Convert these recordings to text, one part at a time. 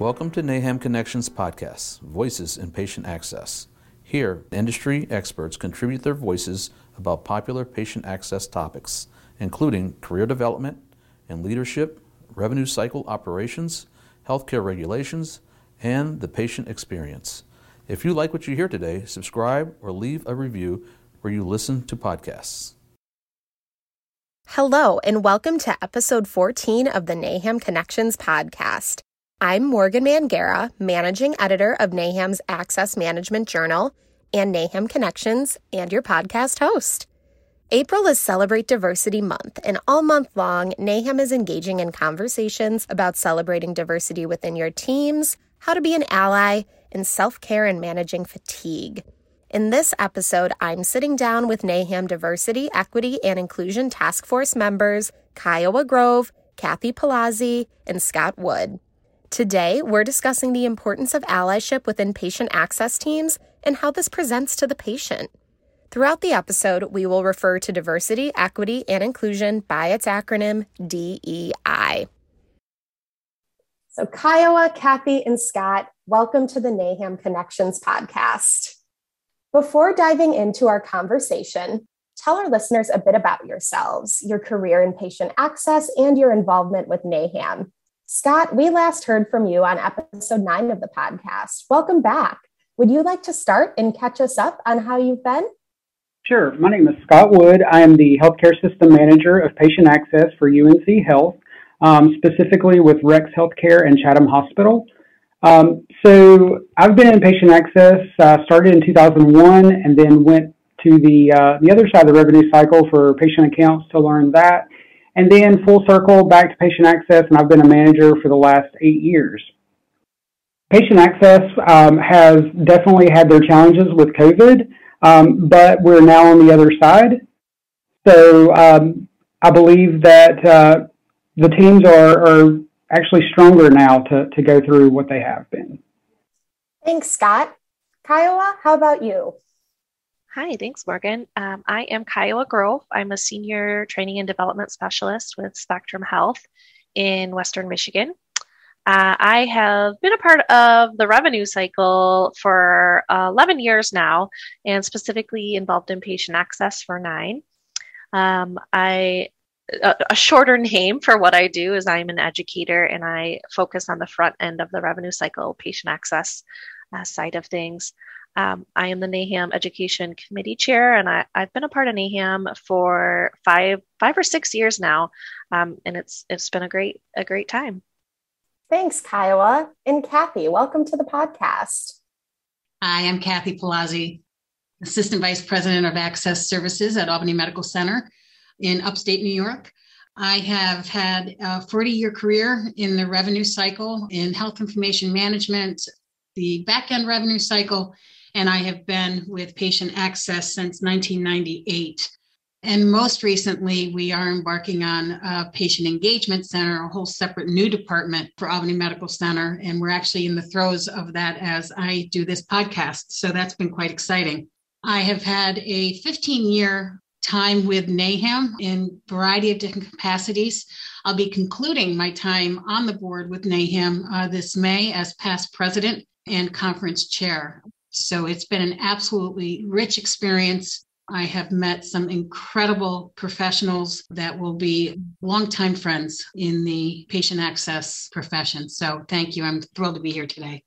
Welcome to NAHAM Connections Podcast, Voices in Patient Access. Here, industry experts contribute their voices about popular patient access topics, including career development and leadership, revenue cycle operations, healthcare regulations, and the patient experience. If you like what you hear today, subscribe or leave a review where you listen to podcasts. Hello, and welcome to episode 14 of the NAHAM Connections podcast. I'm Morgan Mangera, managing editor of NAHAM's Access Management Journal and NAHAM Connections, and your podcast host. April is Celebrate Diversity Month, and all month long, NAHAM is engaging in conversations about celebrating diversity within your teams, how to be an ally, and self care and managing fatigue. In this episode, I'm sitting down with NAHAM Diversity, Equity, and Inclusion Task Force members Kiowa Grove, Kathy Palazzi, and Scott Wood. Today, we're discussing the importance of allyship within patient access teams and how this presents to the patient. Throughout the episode, we will refer to diversity, equity, and inclusion by its acronym DEI. So, Kiowa, Kathy, and Scott, welcome to the NAHAM Connections podcast. Before diving into our conversation, tell our listeners a bit about yourselves, your career in patient access, and your involvement with NAHAM. Scott, we last heard from you on episode nine of the podcast. Welcome back. Would you like to start and catch us up on how you've been? Sure. My name is Scott Wood. I am the Healthcare System Manager of Patient Access for UNC Health, um, specifically with Rex Healthcare and Chatham Hospital. Um, so I've been in patient access, uh, started in 2001, and then went to the uh, the other side of the revenue cycle for patient accounts to learn that and then full circle back to patient access, and I've been a manager for the last eight years. Patient access um, has definitely had their challenges with COVID, um, but we're now on the other side. So um, I believe that uh, the teams are, are actually stronger now to, to go through what they have been. Thanks, Scott. Kiowa, how about you? Hi, thanks, Morgan. Um, I am Kiowa Grove. I'm a senior training and development specialist with Spectrum Health in Western Michigan. Uh, I have been a part of the revenue cycle for uh, 11 years now, and specifically involved in patient access for nine. Um, I a, a, shorter name for what I do is I'm an educator, and I focus on the front end of the revenue cycle, patient access uh, side of things. Um, I am the NAHAM Education Committee Chair, and I, have been a part of NAHAM for five, five or six years now, um, and it's it's been a great a great time. Thanks, Kiowa and Kathy. Welcome to the podcast. Hi, I'm Kathy Palazzi, Assistant Vice President of Access Services at Albany Medical Center in upstate New York. I have had a 40 year career in the revenue cycle in health information management, the back end revenue cycle, and I have been with patient access since 1998. And most recently, we are embarking on a patient engagement center, a whole separate new department for Albany Medical Center. And we're actually in the throes of that as I do this podcast. So that's been quite exciting. I have had a 15 year time with NAHAM in a variety of different capacities. I'll be concluding my time on the board with NAHAM uh, this May as past president and conference chair. So it's been an absolutely rich experience. I have met some incredible professionals that will be longtime friends in the patient access profession. So thank you. I'm thrilled to be here today.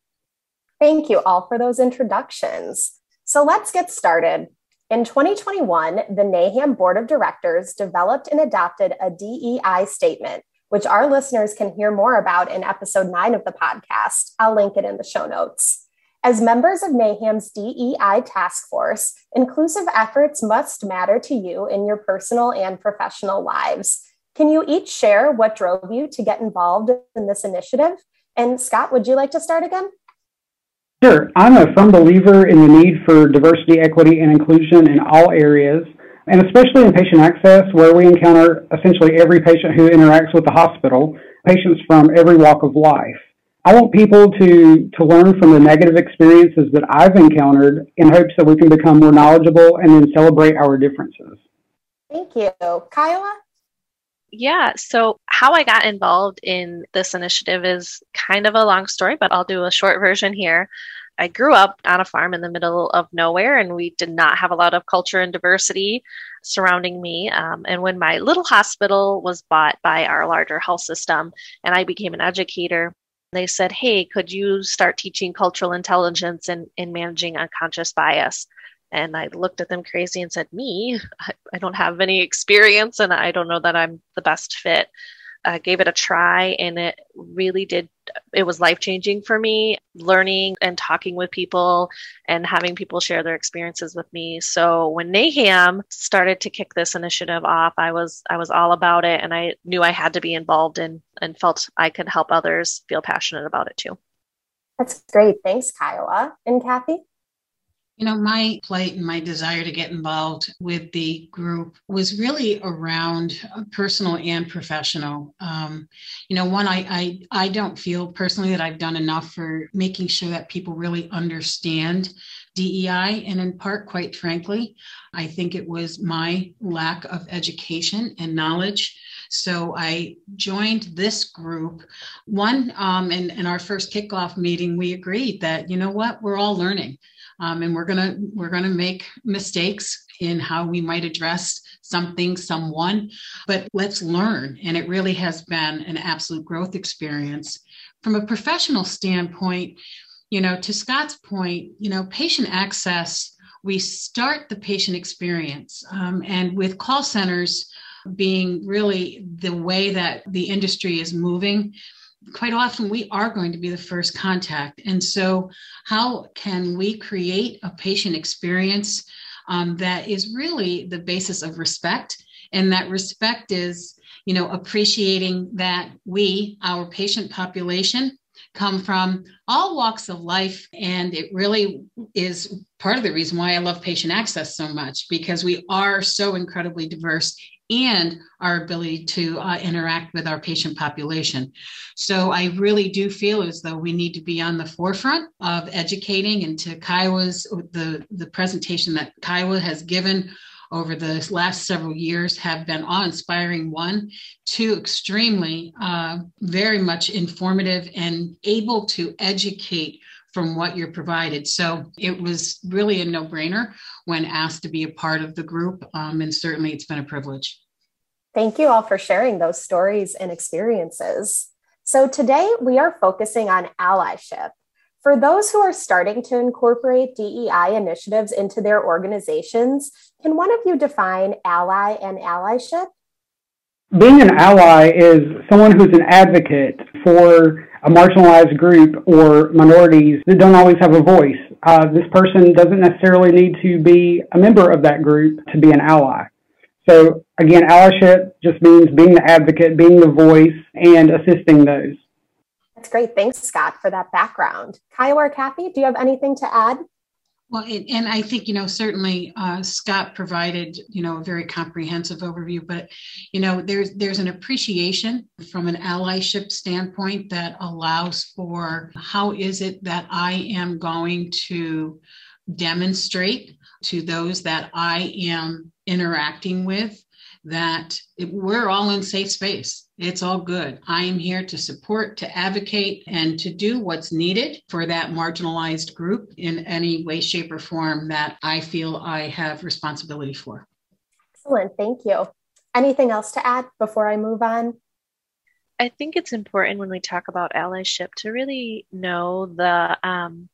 Thank you all for those introductions. So let's get started. In 2021, the NAHAM Board of Directors developed and adopted a DEI statement, which our listeners can hear more about in episode nine of the podcast. I'll link it in the show notes. As members of NAHAM's DEI task force, inclusive efforts must matter to you in your personal and professional lives. Can you each share what drove you to get involved in this initiative? And Scott, would you like to start again? Sure. I'm a firm believer in the need for diversity, equity, and inclusion in all areas, and especially in patient access, where we encounter essentially every patient who interacts with the hospital, patients from every walk of life. I want people to, to learn from the negative experiences that I've encountered in hopes that we can become more knowledgeable and then celebrate our differences. Thank you. Kiowa? Yeah. So, how I got involved in this initiative is kind of a long story, but I'll do a short version here. I grew up on a farm in the middle of nowhere, and we did not have a lot of culture and diversity surrounding me. Um, and when my little hospital was bought by our larger health system, and I became an educator, they said, Hey, could you start teaching cultural intelligence and, in managing unconscious bias? And I looked at them crazy and said, Me, I don't have any experience and I don't know that I'm the best fit. I gave it a try and it really did, it was life changing for me, learning and talking with people and having people share their experiences with me. So when NAHAM started to kick this initiative off, I was, I was all about it and I knew I had to be involved in and felt I could help others feel passionate about it too. That's great. Thanks, Kiowa. And Kathy? You know, my plight and my desire to get involved with the group was really around personal and professional. Um, you know, one, I, I I don't feel personally that I've done enough for making sure that people really understand DEI, and in part, quite frankly, I think it was my lack of education and knowledge. So I joined this group. One, um, in, in our first kickoff meeting, we agreed that, you know what, we're all learning um, and we're gonna we're gonna make mistakes in how we might address something, someone, but let's learn. And it really has been an absolute growth experience. From a professional standpoint, you know, to Scott's point, you know, patient access, we start the patient experience. Um, and with call centers being really the way that the industry is moving, quite often we are going to be the first contact. And so, how can we create a patient experience um, that is really the basis of respect? And that respect is, you know, appreciating that we, our patient population, come from all walks of life. And it really is part of the reason why I love patient access so much because we are so incredibly diverse and our ability to uh, interact with our patient population. So I really do feel as though we need to be on the forefront of educating and to Kiowa's, the, the presentation that Kiowa has given over the last several years have been awe-inspiring one two extremely uh, very much informative and able to educate from what you're provided. So it was really a no brainer when asked to be a part of the group. Um, and certainly it's been a privilege. Thank you all for sharing those stories and experiences. So today we are focusing on allyship. For those who are starting to incorporate DEI initiatives into their organizations, can one of you define ally and allyship? Being an ally is someone who's an advocate for a marginalized group or minorities that don't always have a voice. Uh, this person doesn't necessarily need to be a member of that group to be an ally. So again, allyship just means being the advocate, being the voice, and assisting those. That's great. Thanks, Scott, for that background. Kiowa or Kathy, do you have anything to add? Well, and I think, you know, certainly uh, Scott provided, you know, a very comprehensive overview, but, you know, there's there's an appreciation from an allyship standpoint that allows for how is it that I am going to demonstrate to those that I am interacting with that we're all in safe space. It's all good. I am here to support, to advocate, and to do what's needed for that marginalized group in any way, shape, or form that I feel I have responsibility for. Excellent. Thank you. Anything else to add before I move on? I think it's important when we talk about allyship to really know the, um,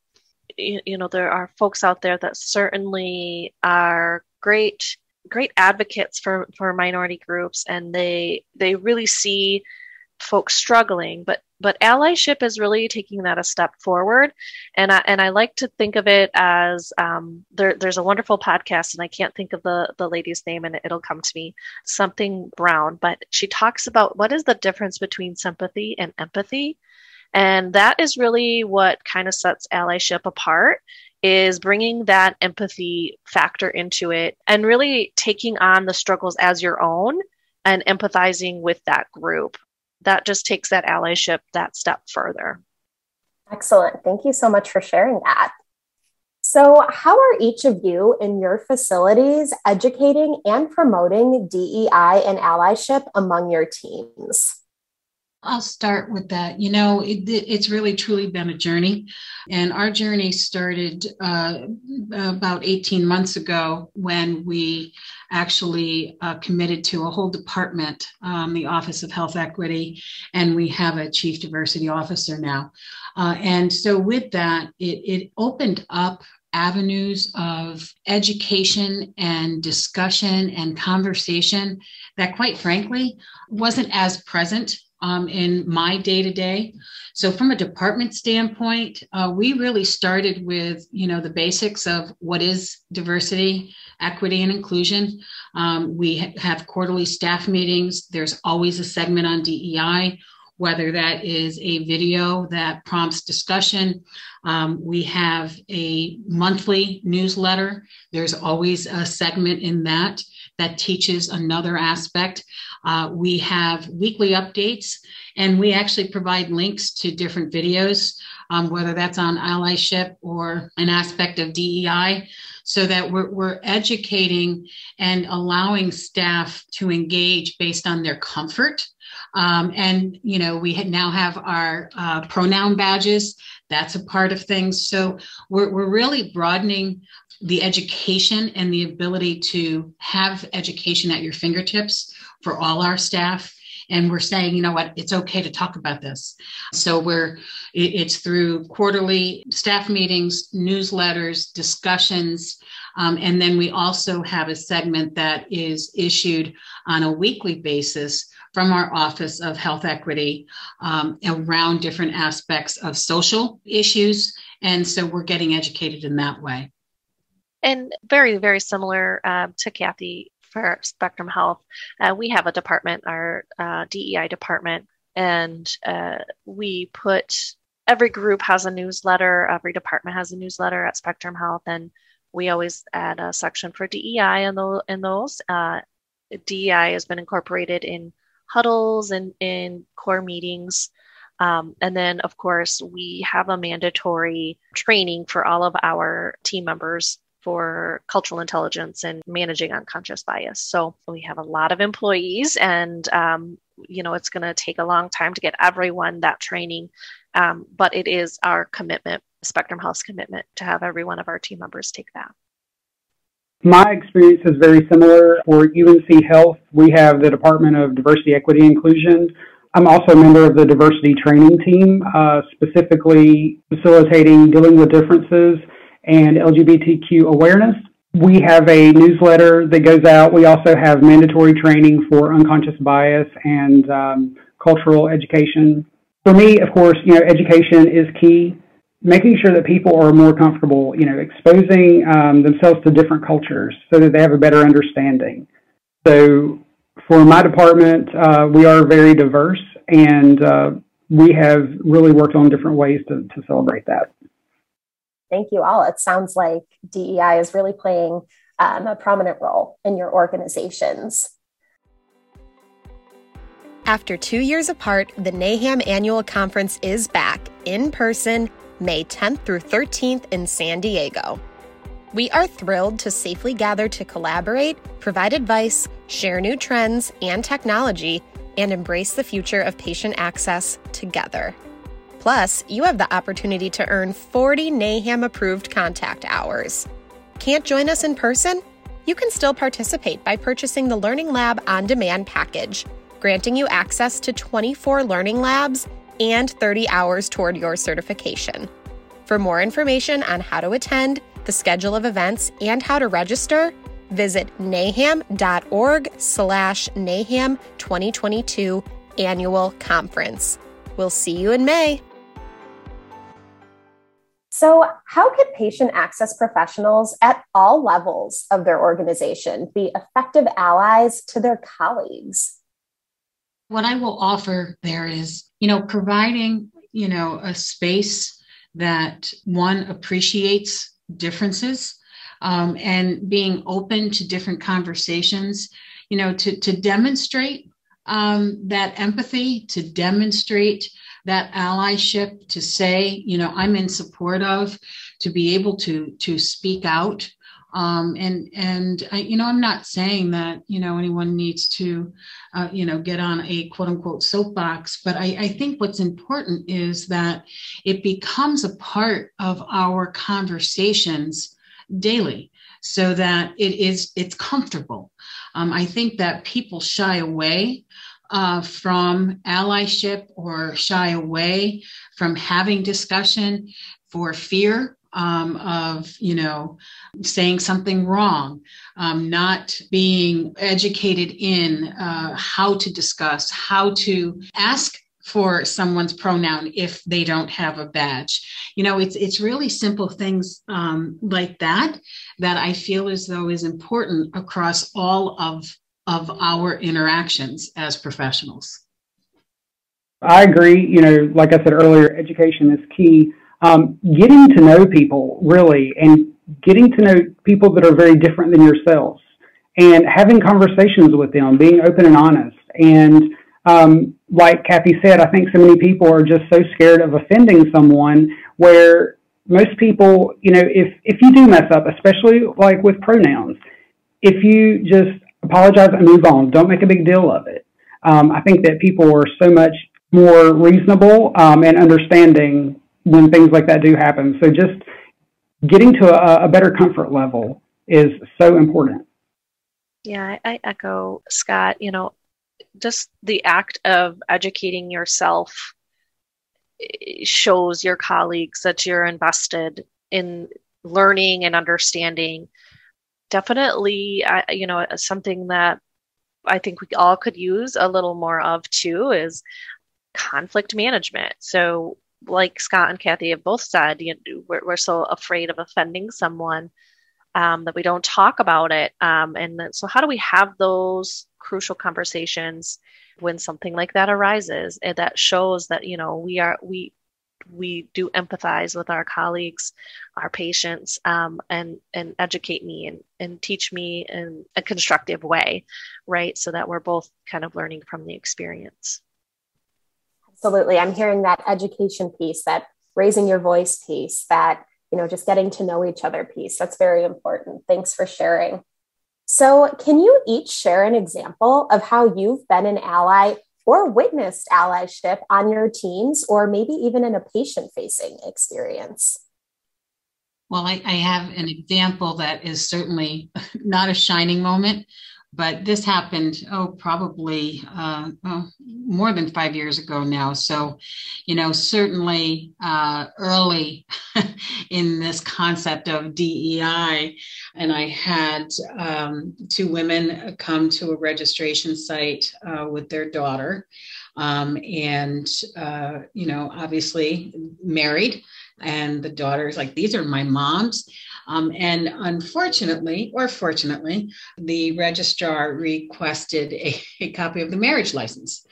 you, you know, there are folks out there that certainly are great great advocates for for minority groups and they they really see folks struggling but but allyship is really taking that a step forward. And I, and I like to think of it as um, there, there's a wonderful podcast and I can't think of the the lady's name and it'll come to me something Brown but she talks about what is the difference between sympathy and empathy. And that is really what kind of sets allyship apart is bringing that empathy factor into it and really taking on the struggles as your own and empathizing with that group. That just takes that allyship that step further. Excellent. Thank you so much for sharing that. So, how are each of you in your facilities educating and promoting DEI and allyship among your teams? I'll start with that. You know, it, it's really truly been a journey. And our journey started uh, about 18 months ago when we actually uh, committed to a whole department, um, the Office of Health Equity, and we have a Chief Diversity Officer now. Uh, and so, with that, it, it opened up avenues of education and discussion and conversation that, quite frankly, wasn't as present um, in my day to day. So, from a department standpoint, uh, we really started with you know the basics of what is diversity, equity, and inclusion. Um, we ha- have quarterly staff meetings. There's always a segment on DEI. Whether that is a video that prompts discussion, um, we have a monthly newsletter. There's always a segment in that that teaches another aspect. Uh, we have weekly updates, and we actually provide links to different videos, um, whether that's on allyship or an aspect of DEI, so that we're, we're educating and allowing staff to engage based on their comfort. Um, and you know we now have our uh, pronoun badges that's a part of things so we're, we're really broadening the education and the ability to have education at your fingertips for all our staff. And we're saying you know what it's okay to talk about this. So we're it's through quarterly staff meetings newsletters discussions. Um, and then we also have a segment that is issued on a weekly basis from our office of health equity um, around different aspects of social issues. And so we're getting educated in that way and very, very similar um, to Kathy for Spectrum Health. Uh, we have a department, our uh, DEI department, and uh, we put every group has a newsletter, every department has a newsletter at Spectrum Health, and we always add a section for DEI in, the, in those. Uh, DEI has been incorporated in huddles and in core meetings. Um, and then, of course, we have a mandatory training for all of our team members for cultural intelligence and managing unconscious bias. So we have a lot of employees, and um, you know it's going to take a long time to get everyone that training, um, but it is our commitment, Spectrum Health's commitment, to have every one of our team members take that. My experience is very similar. For UNC Health, we have the Department of Diversity, Equity, Inclusion. I'm also a member of the diversity training team, uh, specifically facilitating dealing with differences and LGBTQ awareness. We have a newsletter that goes out. We also have mandatory training for unconscious bias and um, cultural education. For me, of course, you know, education is key. Making sure that people are more comfortable, you know, exposing um, themselves to different cultures so that they have a better understanding. So, for my department, uh, we are very diverse, and uh, we have really worked on different ways to, to celebrate that. Thank you all. It sounds like DEI is really playing um, a prominent role in your organizations. After two years apart, the NAHAM Annual Conference is back in person May 10th through 13th in San Diego. We are thrilled to safely gather to collaborate, provide advice, share new trends and technology, and embrace the future of patient access together. Plus, you have the opportunity to earn 40 NAHAM approved contact hours. Can't join us in person? You can still participate by purchasing the Learning Lab on demand package, granting you access to 24 learning labs and 30 hours toward your certification. For more information on how to attend, the schedule of events, and how to register, visit naham.org slash naham 2022 annual conference. We'll see you in May. So, how can patient access professionals at all levels of their organization be effective allies to their colleagues? What I will offer there is, you know, providing, you know, a space that one appreciates differences um, and being open to different conversations, you know, to, to demonstrate um, that empathy, to demonstrate that allyship to say, you know, I'm in support of, to be able to to speak out. Um, and and I, you know i'm not saying that you know anyone needs to uh, you know get on a quote unquote soapbox but I, I think what's important is that it becomes a part of our conversations daily so that it is it's comfortable. Um, i think that people shy away uh, from allyship or shy away from having discussion for fear um, of you know saying something wrong um, not being educated in uh, how to discuss how to ask for someone's pronoun if they don't have a badge. You know it's it's really simple things um, like that that i feel as though is important across all of of our interactions as professionals. I agree. You know like i said earlier education is key. Um, getting to know people really and getting to know people that are very different than yourselves and having conversations with them, being open and honest. And um, like Kathy said, I think so many people are just so scared of offending someone where most people, you know, if, if you do mess up, especially like with pronouns, if you just apologize and move on, don't make a big deal of it. Um, I think that people are so much more reasonable um, and understanding when things like that do happen. So just getting to a, a better comfort level is so important. Yeah, I, I echo Scott. You know, just the act of educating yourself shows your colleagues that you're invested in learning and understanding. Definitely, you know, something that I think we all could use a little more of too is conflict management. So, like Scott and Kathy have both said, you know, we're, we're so afraid of offending someone um, that we don't talk about it. Um, and so, how do we have those crucial conversations when something like that arises? And that shows that you know we are we we do empathize with our colleagues, our patients, um, and and educate me and and teach me in a constructive way, right? So that we're both kind of learning from the experience. Absolutely. I'm hearing that education piece, that raising your voice piece, that, you know, just getting to know each other piece. That's very important. Thanks for sharing. So, can you each share an example of how you've been an ally or witnessed allyship on your teams, or maybe even in a patient facing experience? Well, I, I, have an example that is certainly not a shining moment, but this happened oh probably uh, oh, more than five years ago now. So you know certainly uh, early in this concept of dei and i had um, two women come to a registration site uh, with their daughter um, and uh, you know obviously married and the daughter is like these are my moms um, and unfortunately, or fortunately, the registrar requested a, a copy of the marriage license.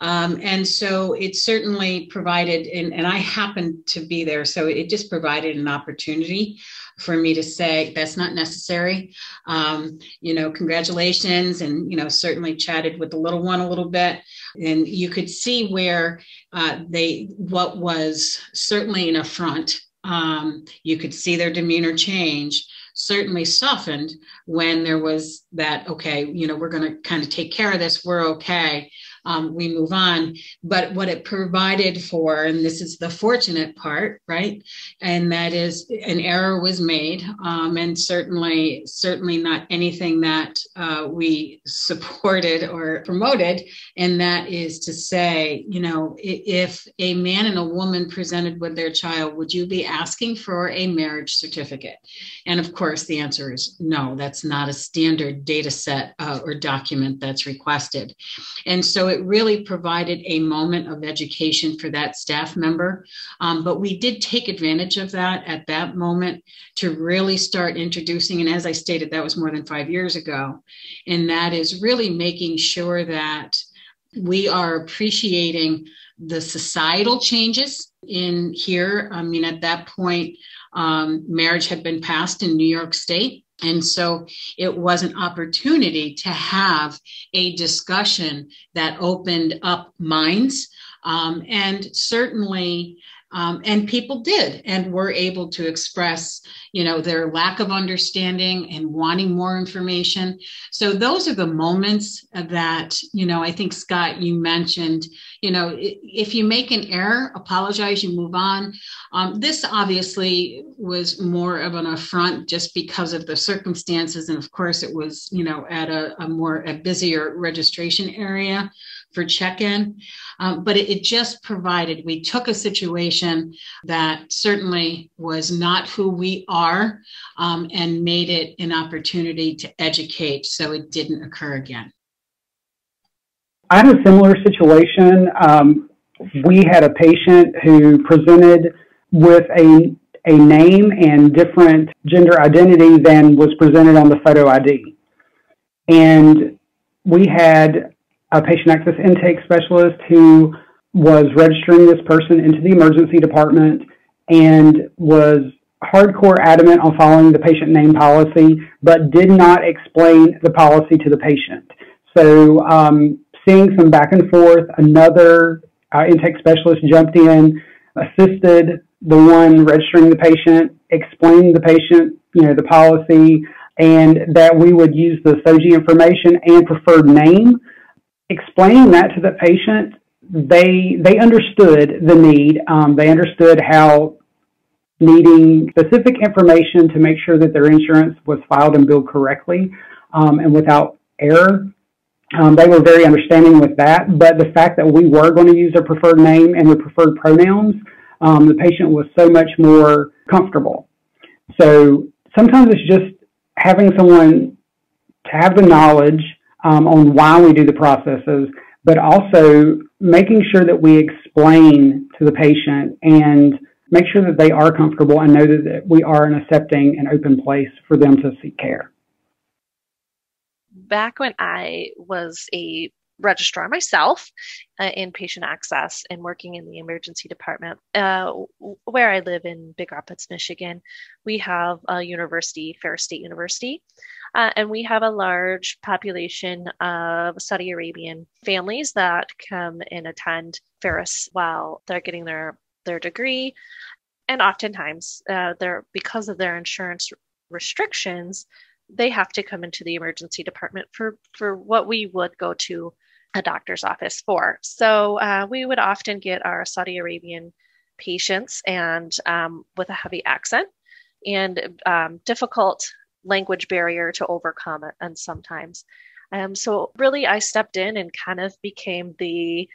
Um, and so it certainly provided, and, and I happened to be there, so it just provided an opportunity for me to say that's not necessary. Um, you know, congratulations, and you know, certainly chatted with the little one a little bit, and you could see where uh, they what was certainly an affront um, you could see their demeanor change certainly softened when there was that okay you know we're going to kind of take care of this we're okay um, we move on. But what it provided for, and this is the fortunate part, right? And that is an error was made, um, and certainly, certainly not anything that uh, we supported or promoted. And that is to say, you know, if a man and a woman presented with their child, would you be asking for a marriage certificate? And of course, the answer is no. That's not a standard data set uh, or document that's requested. And so it it really provided a moment of education for that staff member. Um, but we did take advantage of that at that moment to really start introducing, and as I stated, that was more than five years ago. And that is really making sure that we are appreciating the societal changes in here. I mean, at that point, um, marriage had been passed in New York State. And so it was an opportunity to have a discussion that opened up minds. Um, and certainly, Um, and people did and were able to express, you know, their lack of understanding and wanting more information. So those are the moments that, you know, I think Scott, you mentioned, you know, if you make an error, apologize, you move on. Um, this obviously was more of an affront just because of the circumstances. And of course, it was, you know, at a, a more a busier registration area for check-in. Um, but it, it, just provided, we took a situation that certainly was not who we are um, and made it an opportunity to educate so it didn't occur again. I had a similar situation. Um, we had a patient who presented with a, a name and different gender identity than was presented on the photo ID. And we had a patient access intake specialist who was registering this person into the emergency department and was hardcore adamant on following the patient name policy, but did not explain the policy to the patient. So, um, seeing some back and forth, another uh, intake specialist jumped in, assisted the one registering the patient, explained the patient, you know, the policy, and that we would use the SOGI information and preferred name explaining that to the patient, they they understood the need. Um, they understood how needing specific information to make sure that their insurance was filed and billed correctly um, and without error. Um, they were very understanding with that, but the fact that we were going to use their preferred name and their preferred pronouns, um, the patient was so much more comfortable. So sometimes it's just having someone to have the knowledge um, on why we do the processes, but also making sure that we explain to the patient and make sure that they are comfortable and know that we are an accepting and open place for them to seek care. Back when I was a registrar myself uh, in patient access and working in the emergency department. Uh, where I live in Big Rapids, Michigan, we have a university, Ferris State University, uh, and we have a large population of Saudi Arabian families that come and attend Ferris while they're getting their, their degree. And oftentimes, uh, they're because of their insurance restrictions, they have to come into the emergency department for, for what we would go to a doctor's office for. So uh, we would often get our Saudi Arabian patients and um, with a heavy accent and um, difficult language barrier to overcome and sometimes um, so really i stepped in and kind of became the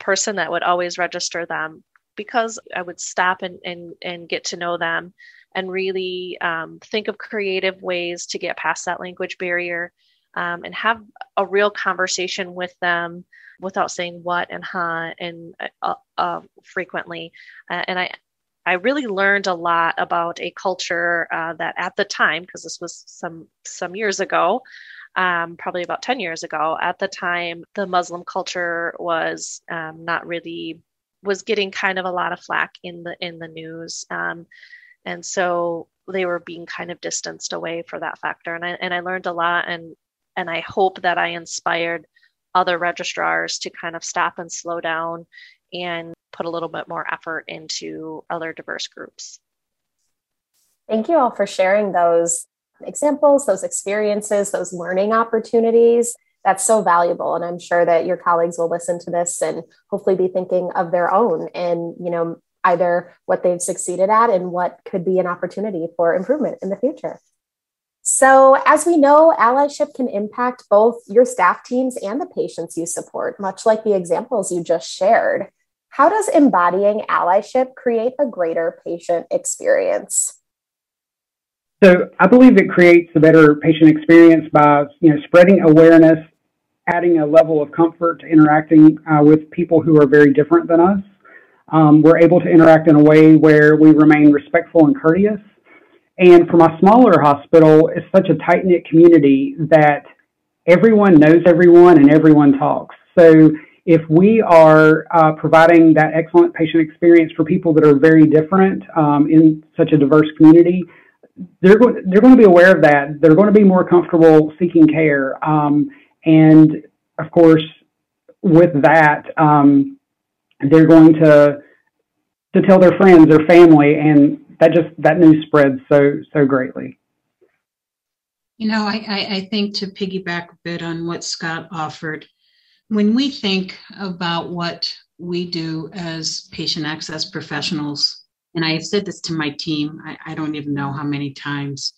person that would always register them because i would stop and, and, and get to know them and really um, think of creative ways to get past that language barrier um, and have a real conversation with them without saying what and huh and uh, uh, frequently uh, and i I really learned a lot about a culture uh, that at the time, because this was some some years ago, um, probably about 10 years ago, at the time, the Muslim culture was um, not really was getting kind of a lot of flack in the in the news. Um, and so they were being kind of distanced away for that factor. And I and I learned a lot and and I hope that I inspired other registrars to kind of stop and slow down and put a little bit more effort into other diverse groups. Thank you all for sharing those examples, those experiences, those learning opportunities. That's so valuable. And I'm sure that your colleagues will listen to this and hopefully be thinking of their own and, you know, either what they've succeeded at and what could be an opportunity for improvement in the future. So, as we know, allyship can impact both your staff teams and the patients you support, much like the examples you just shared. How does embodying allyship create a greater patient experience? So I believe it creates a better patient experience by you know spreading awareness, adding a level of comfort to interacting uh, with people who are very different than us. Um, we're able to interact in a way where we remain respectful and courteous. And for my smaller hospital, it's such a tight knit community that everyone knows everyone and everyone talks. So if we are uh, providing that excellent patient experience for people that are very different um, in such a diverse community, they're going, they're going to be aware of that. They're going to be more comfortable seeking care. Um, and of course, with that, um, they're going to to tell their friends, their family, and that just that news spreads so so greatly. You know, I, I, I think to piggyback a bit on what Scott offered, when we think about what we do as patient access professionals, and I have said this to my team, I, I don't even know how many times,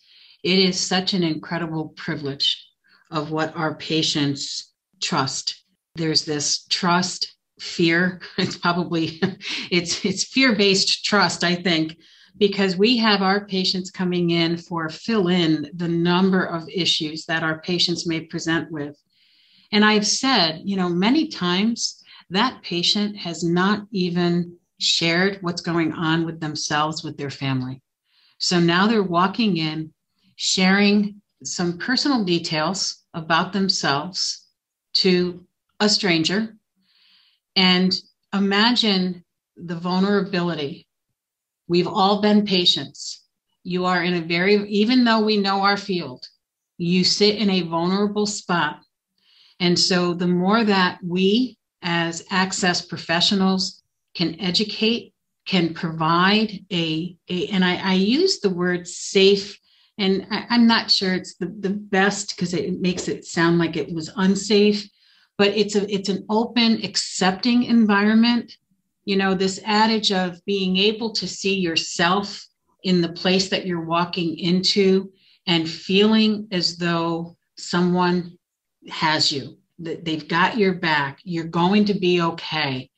it is such an incredible privilege of what our patients trust. There's this trust, fear. It's probably it's it's fear-based trust, I think, because we have our patients coming in for fill in the number of issues that our patients may present with. And I've said, you know, many times that patient has not even shared what's going on with themselves, with their family. So now they're walking in, sharing some personal details about themselves to a stranger. And imagine the vulnerability. We've all been patients. You are in a very, even though we know our field, you sit in a vulnerable spot. And so the more that we as access professionals can educate, can provide a, a and I, I use the word safe and I, am not sure it's the, the best because it makes it sound like it was unsafe but it's a it's an open accepting environment. You know this adage of being able to see yourself in the place that you're walking into and feeling as though someone has you that they've got your back you're going to be okay.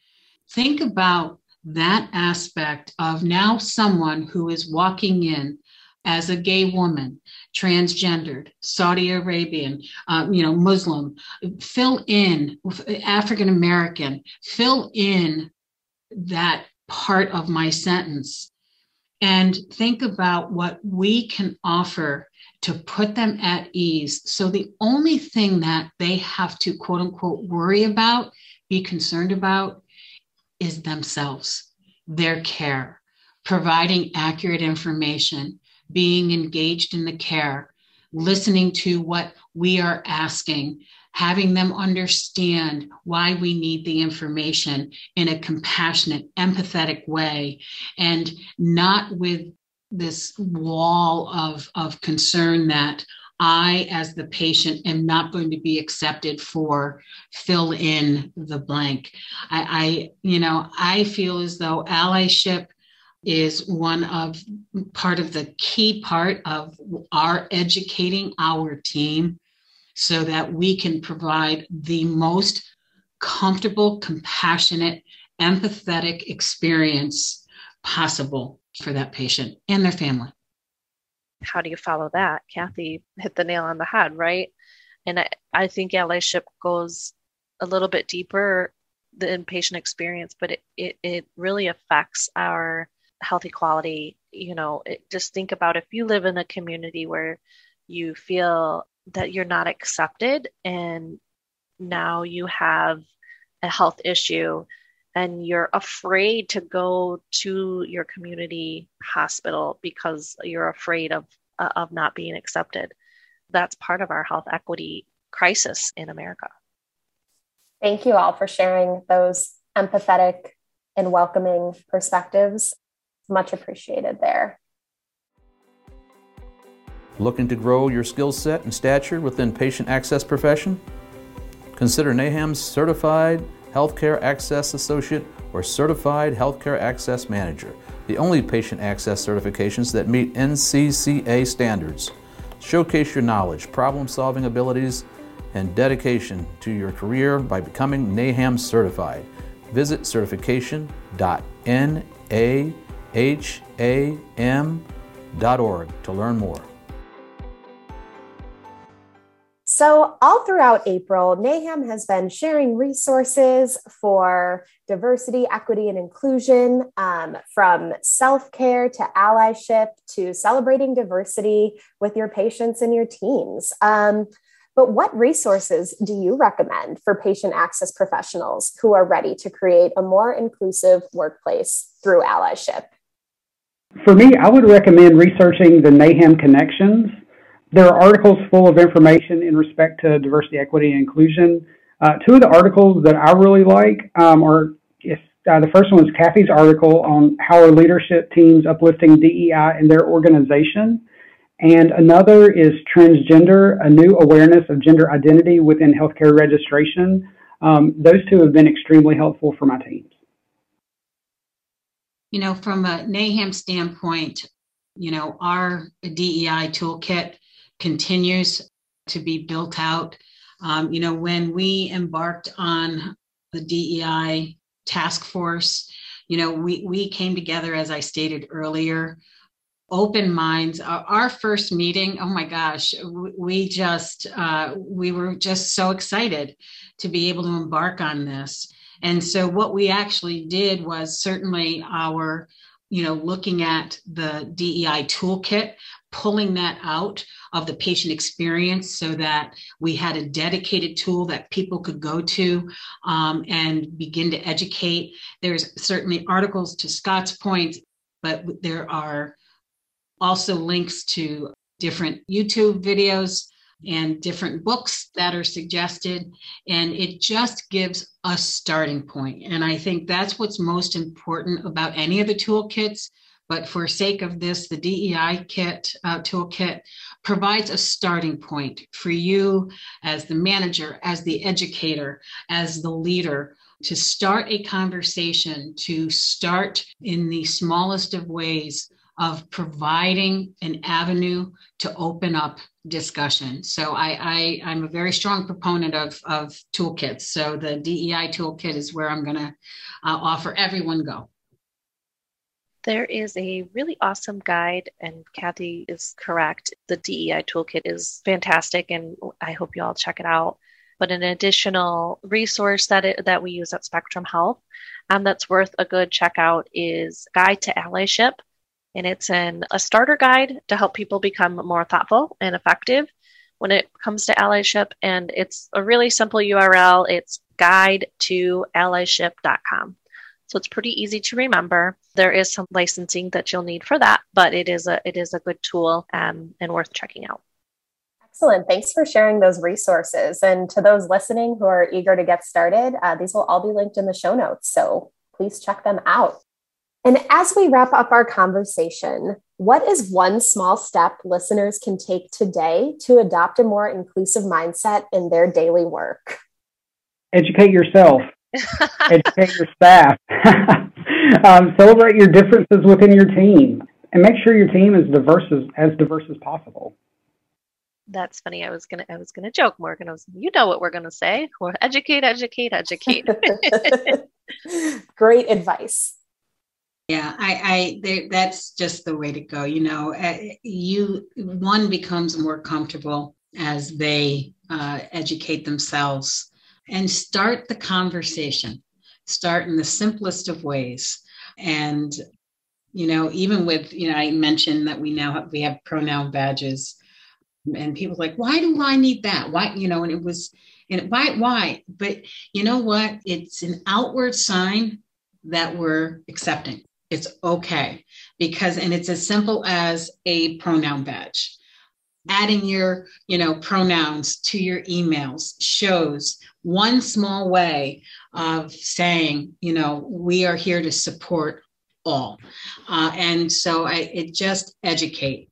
Think about that aspect of now someone who is walking in as a gay woman, transgendered, Saudi Arabian, uh, you know, Muslim, fill in African American, fill in that part of my sentence and think about what we can offer to put them at ease. So the only thing that they have to quote unquote worry about, be concerned about, is themselves, their care, providing accurate information, being engaged in the care, listening to what we are asking, having them understand why we need the information in a compassionate, empathetic way, and not with this wall of, of concern that I, as the patient, am not going to be accepted for fill in the blank. I, I you know, I feel as though allyship is one of part of the key part of our educating our team so that we can provide the most comfortable, compassionate, empathetic experience possible for that patient and their family. How do you follow that? Kathy hit the nail on the head, right? And I, I think allyship goes a little bit deeper than patient experience, but it, it, it really affects our health equality you know it, just think about if you live in a community where you feel that you're not accepted and now you have a health issue and you're afraid to go to your community hospital because you're afraid of uh, of not being accepted that's part of our health equity crisis in america. Thank you all for sharing those empathetic and welcoming perspectives much appreciated there. Looking to grow your skill set and stature within patient access profession? Consider NAHAM's Certified Healthcare Access Associate or Certified Healthcare Access Manager, the only patient access certifications that meet NCCA standards. Showcase your knowledge, problem solving abilities, and dedication to your career by becoming NAHAM certified. Visit certification.na ham.org to learn more. So, all throughout April, NAHAM has been sharing resources for diversity, equity, and inclusion um, from self care to allyship to celebrating diversity with your patients and your teams. Um, but what resources do you recommend for patient access professionals who are ready to create a more inclusive workplace through allyship? For me, I would recommend researching the NAHAM Connections. There are articles full of information in respect to diversity, equity, and inclusion. Uh, two of the articles that I really like um, are Uh, the first one is Kathy's article on how are leadership teams uplifting DEI in their organization. And another is Transgender, a new awareness of gender identity within healthcare registration. Um, those two have been extremely helpful for my teams. You know, from a NAHAM standpoint, you know, our DEI toolkit continues to be built out. Um, you know, when we embarked on the DEI task force, you know, we, we came together, as I stated earlier, open minds. Our, our first meeting, oh my gosh, we just, uh, we were just so excited to be able to embark on this. And so what we actually did was certainly our you know, looking at the DEI toolkit, pulling that out of the patient experience so that we had a dedicated tool that people could go to um, and begin to educate. There's certainly articles to Scott's point, but there are also links to different YouTube videos and different books that are suggested. And it just gives a starting point. And I think that's what's most important about any of the toolkits. But for sake of this, the DEI kit uh, toolkit provides a starting point for you as the manager, as the educator, as the leader to start a conversation, to start in the smallest of ways of providing an avenue to open up discussion. So I, I am a very strong proponent of of toolkits. So the DEI toolkit is where I'm going to uh, offer everyone go. There is a really awesome guide, and Kathy is correct. The DEI toolkit is fantastic, and I hope you all check it out. But an additional resource that it, that we use at Spectrum Health, um, that's worth a good check out is Guide to Allyship and it's an, a starter guide to help people become more thoughtful and effective when it comes to allyship. And it's a really simple URL. It's guide to allyship.com. So it's pretty easy to remember. There is some licensing that you'll need for that, but it is a it is a good tool um, and worth checking out. Excellent. Thanks for sharing those resources. And to those listening who are eager to get started, uh, these will all be linked in the show notes. So please check them out. And as we wrap up our conversation, what is one small step listeners can take today to adopt a more inclusive mindset in their daily work? Educate yourself, educate your staff, um, celebrate your differences within your team, and make sure your team is diverse as, as diverse as possible. That's funny. I was gonna I was gonna joke, Morgan. I was you know what we're gonna say. We're educate, educate, educate. Great advice. Yeah, I, I that's just the way to go. You know, uh, you one becomes more comfortable as they uh, educate themselves and start the conversation. Start in the simplest of ways, and you know, even with you know, I mentioned that we now have, we have pronoun badges, and people like, why do I need that? Why, you know, and it was, and why, why? But you know what? It's an outward sign that we're accepting it's okay because and it's as simple as a pronoun badge. Adding your you know pronouns to your emails shows one small way of saying you know we are here to support all. Uh, and so I, it just educate.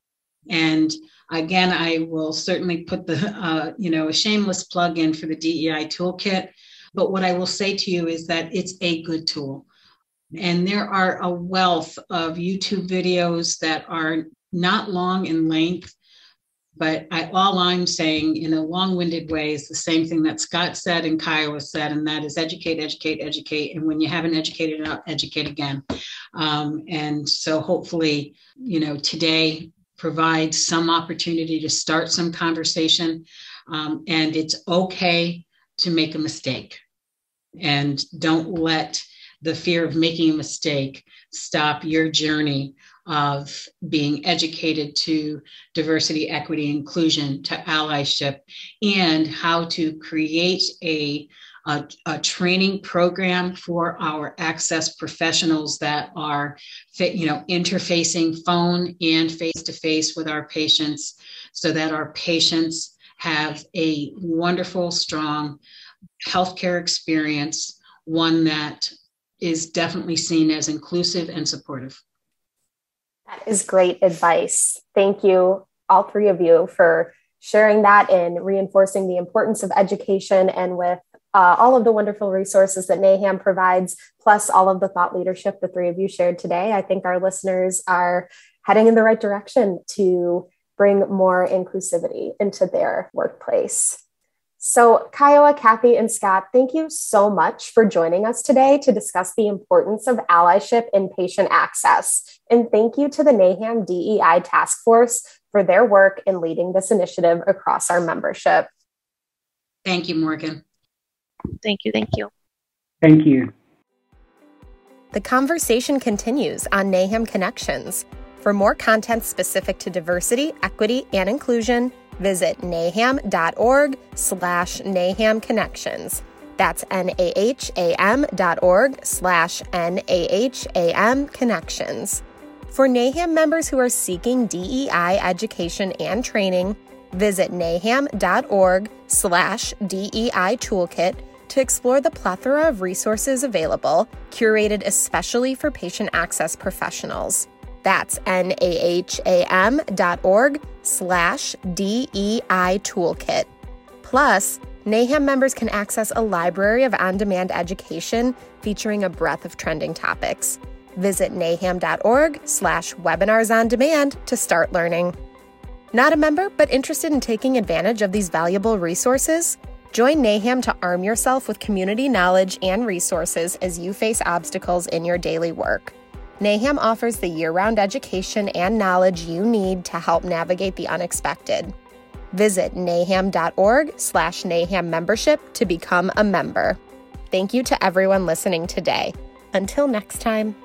And again i will certainly put the uh, you know a shameless plug in for the dei toolkit. But what i will say to you is that it's a good tool and there are a wealth of YouTube videos that are not long in length, but I, all I'm saying in a long winded way is the same thing that Scott said and Kiowa said, and that is educate, educate, educate. And when you haven't educated enough, educate again. Um, and so hopefully, you know, today provides some opportunity to start some conversation. Um, and it's okay to make a mistake. And don't let the fear of making a mistake stop your journey of being educated to diversity, equity, inclusion, to allyship, and how to create a, a, a, training program for our access professionals that are, you know, interfacing phone and face to face with our patients, so that our patients have a wonderful, strong healthcare experience, one that is definitely seen as inclusive and supportive. That is great advice. Thank you, all three of you, for sharing that and reinforcing the importance of education and with uh, all of the wonderful resources that NAHAM provides, plus all of the thought leadership the three of you shared today. I think our listeners are heading in the right direction to bring more inclusivity into their workplace. So, Kiowa, Kathy, and Scott, thank you so much for joining us today to discuss the importance of allyship in patient access. And thank you to the NAHAM DEI Task Force for their work in leading this initiative across our membership. Thank you, Morgan. Thank you. Thank you. Thank you. The conversation continues on NAHAM Connections. For more content specific to diversity, equity, and inclusion, visit naham.org slash naham connections. That's N-A-H-A-M dot org slash N-A-H-A-M connections. For NAHAM members who are seeking DEI education and training, visit naham.org slash DEI toolkit to explore the plethora of resources available, curated especially for patient access professionals. That's N-A-H-A-M dot org slash DEI toolkit. Plus, NAHAM members can access a library of on-demand education featuring a breadth of trending topics. Visit naham.org slash webinars on demand to start learning. Not a member, but interested in taking advantage of these valuable resources? Join NAHAM to arm yourself with community knowledge and resources as you face obstacles in your daily work. NAHAM offers the year round education and knowledge you need to help navigate the unexpected. Visit naham.org slash naham membership to become a member. Thank you to everyone listening today. Until next time.